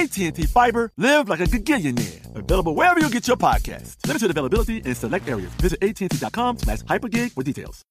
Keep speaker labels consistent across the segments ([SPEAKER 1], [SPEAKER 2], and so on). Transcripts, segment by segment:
[SPEAKER 1] AT&T Fiber, live like a gigillionaire. Available wherever you get your podcast. Limited availability in select areas. Visit AT&T.com slash hypergig for details.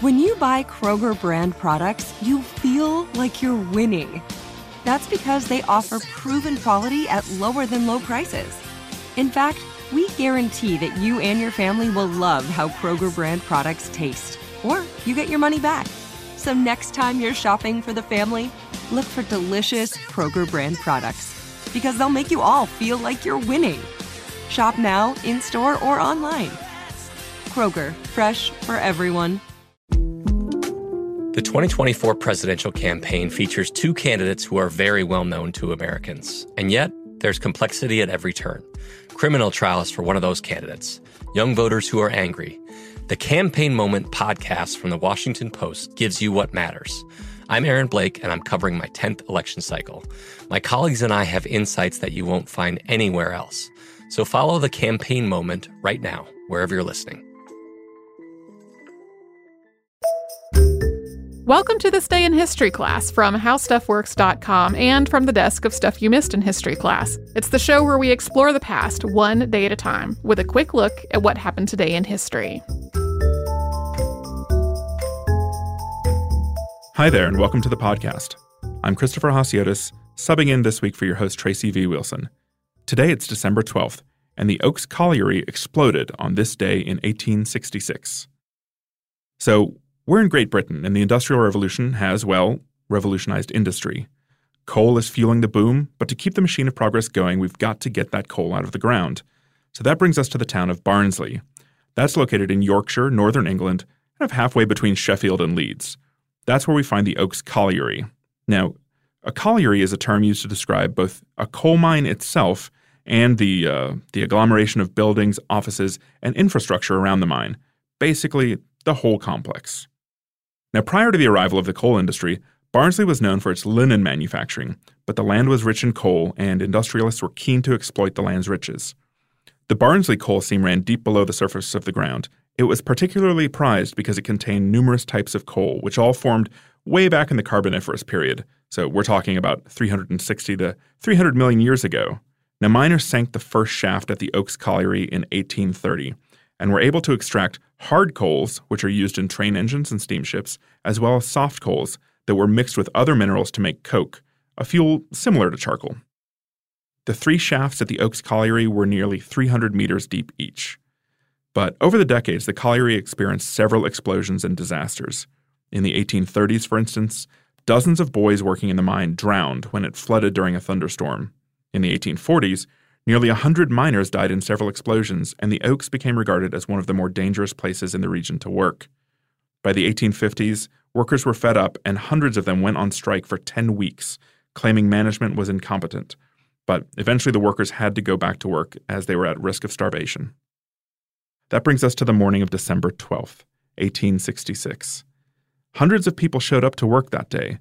[SPEAKER 2] When you buy Kroger brand products, you feel like you're winning. That's because they offer proven quality at lower than low prices. In fact, we guarantee that you and your family will love how Kroger brand products taste, or you get your money back. So next time you're shopping for the family, look for delicious Kroger brand products because they'll make you all feel like you're winning. Shop now, in store, or online. Kroger, fresh for everyone.
[SPEAKER 3] The 2024 presidential campaign features two candidates who are very well known to Americans, and yet there's complexity at every turn. Criminal trials for one of those candidates, young voters who are angry. The Campaign Moment podcast from the Washington Post gives you what matters. I'm Aaron Blake, and I'm covering my 10th election cycle. My colleagues and I have insights that you won't find anywhere else. So follow the Campaign Moment right now, wherever you're listening.
[SPEAKER 4] Welcome to this day in history class from howstuffworks.com and from the desk of Stuff You Missed in History class. It's the show where we explore the past one day at a time with a quick look at what happened today in history.
[SPEAKER 5] Hi there, and welcome to the podcast. I'm Christopher Hasiotis, subbing in this week for your host, Tracy V. Wilson. Today it's December 12th, and the Oaks Colliery exploded on this day in 1866. So, we're in Great Britain, and the Industrial Revolution has, well, revolutionized industry. Coal is fueling the boom, but to keep the machine of progress going, we've got to get that coal out of the ground. So that brings us to the town of Barnsley. That's located in Yorkshire, northern England, kind of halfway between Sheffield and Leeds. That's where we find the Oaks Colliery. Now, a colliery is a term used to describe both a coal mine itself and the, uh, the agglomeration of buildings, offices, and infrastructure around the mine. Basically, the whole complex. Now, prior to the arrival of the coal industry, Barnsley was known for its linen manufacturing, but the land was rich in coal, and industrialists were keen to exploit the land's riches. The Barnsley coal seam ran deep below the surface of the ground. It was particularly prized because it contained numerous types of coal, which all formed way back in the Carboniferous period. So we're talking about 360 to 300 million years ago. Now, miners sank the first shaft at the Oaks Colliery in 1830 and were able to extract hard coals, which are used in train engines and steamships, as well as soft coals that were mixed with other minerals to make coke, a fuel similar to charcoal. The three shafts at the Oaks Colliery were nearly 300 meters deep each. But over the decades, the colliery experienced several explosions and disasters. In the 1830s, for instance, dozens of boys working in the mine drowned when it flooded during a thunderstorm. In the 1840s, Nearly 100 miners died in several explosions, and the Oaks became regarded as one of the more dangerous places in the region to work. By the 1850s, workers were fed up, and hundreds of them went on strike for 10 weeks, claiming management was incompetent. But eventually, the workers had to go back to work as they were at risk of starvation. That brings us to the morning of December 12th, 1866. Hundreds of people showed up to work that day.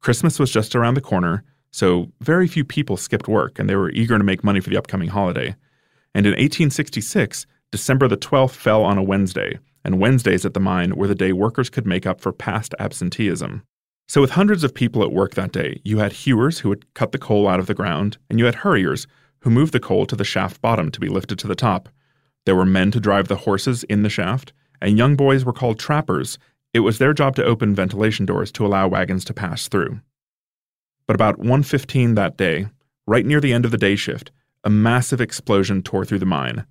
[SPEAKER 5] Christmas was just around the corner, so very few people skipped work and they were eager to make money for the upcoming holiday. And in 1866, December the 12th fell on a Wednesday, and Wednesdays at the mine were the day workers could make up for past absenteeism. So, with hundreds of people at work that day, you had hewers who would cut the coal out of the ground, and you had hurriers who moved the coal to the shaft bottom to be lifted to the top. There were men to drive the horses in the shaft, and young boys were called trappers. It was their job to open ventilation doors to allow wagons to pass through. But about 1:15 that day, right near the end of the day shift, a massive explosion tore through the mine.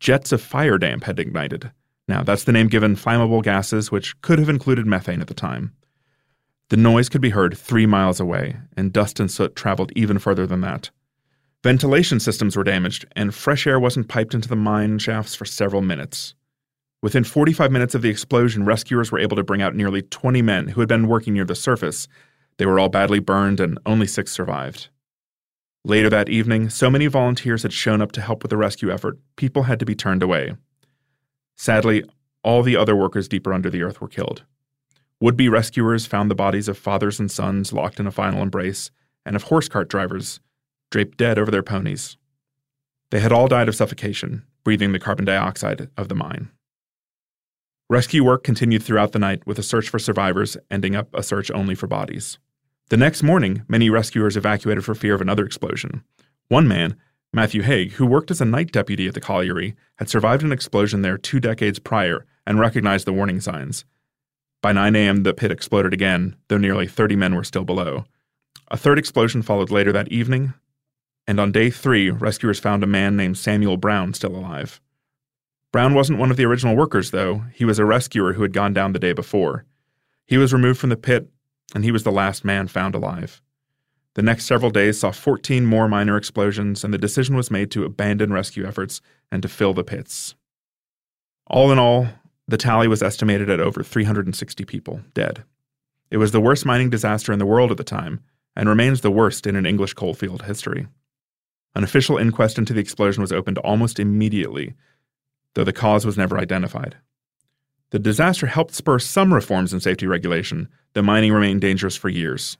[SPEAKER 5] Jets of fire damp had ignited. Now, that's the name given flammable gases, which could have included methane at the time. The noise could be heard three miles away, and dust and soot traveled even further than that. Ventilation systems were damaged, and fresh air wasn't piped into the mine shafts for several minutes. Within 45 minutes of the explosion, rescuers were able to bring out nearly 20 men who had been working near the surface. They were all badly burned, and only six survived. Later that evening, so many volunteers had shown up to help with the rescue effort, people had to be turned away. Sadly, all the other workers deeper under the earth were killed. Would be rescuers found the bodies of fathers and sons locked in a final embrace, and of horse cart drivers draped dead over their ponies. They had all died of suffocation, breathing the carbon dioxide of the mine. Rescue work continued throughout the night with a search for survivors ending up a search only for bodies. The next morning, many rescuers evacuated for fear of another explosion. One man, Matthew Haig, who worked as a night deputy at the colliery, had survived an explosion there two decades prior and recognized the warning signs. By 9 a.m., the pit exploded again, though nearly 30 men were still below. A third explosion followed later that evening, and on day three, rescuers found a man named Samuel Brown still alive. Brown wasn't one of the original workers, though. He was a rescuer who had gone down the day before. He was removed from the pit and he was the last man found alive. The next several days saw 14 more minor explosions, and the decision was made to abandon rescue efforts and to fill the pits. All in all, the tally was estimated at over 360 people dead. It was the worst mining disaster in the world at the time, and remains the worst in an English coalfield history. An official inquest into the explosion was opened almost immediately, though the cause was never identified. The disaster helped spur some reforms in safety regulation, though mining remained dangerous for years.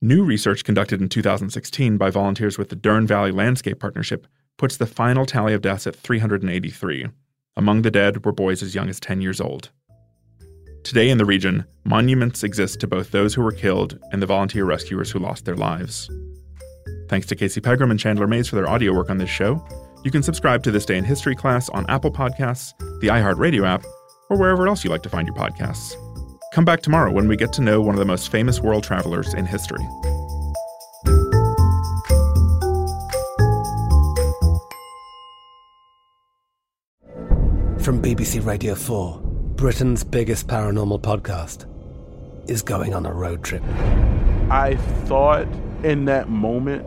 [SPEAKER 5] New research conducted in 2016 by volunteers with the Dearne Valley Landscape Partnership puts the final tally of deaths at 383. Among the dead were boys as young as 10 years old. Today in the region, monuments exist to both those who were killed and the volunteer rescuers who lost their lives. Thanks to Casey Pegram and Chandler Mays for their audio work on this show. You can subscribe to This Day in History class on Apple Podcasts, the iHeartRadio app, or wherever else you like to find your podcasts. Come back tomorrow when we get to know one of the most famous world travelers in history.
[SPEAKER 6] From BBC Radio 4, Britain's biggest paranormal podcast is going on a road trip.
[SPEAKER 7] I thought in that moment,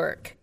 [SPEAKER 8] Work.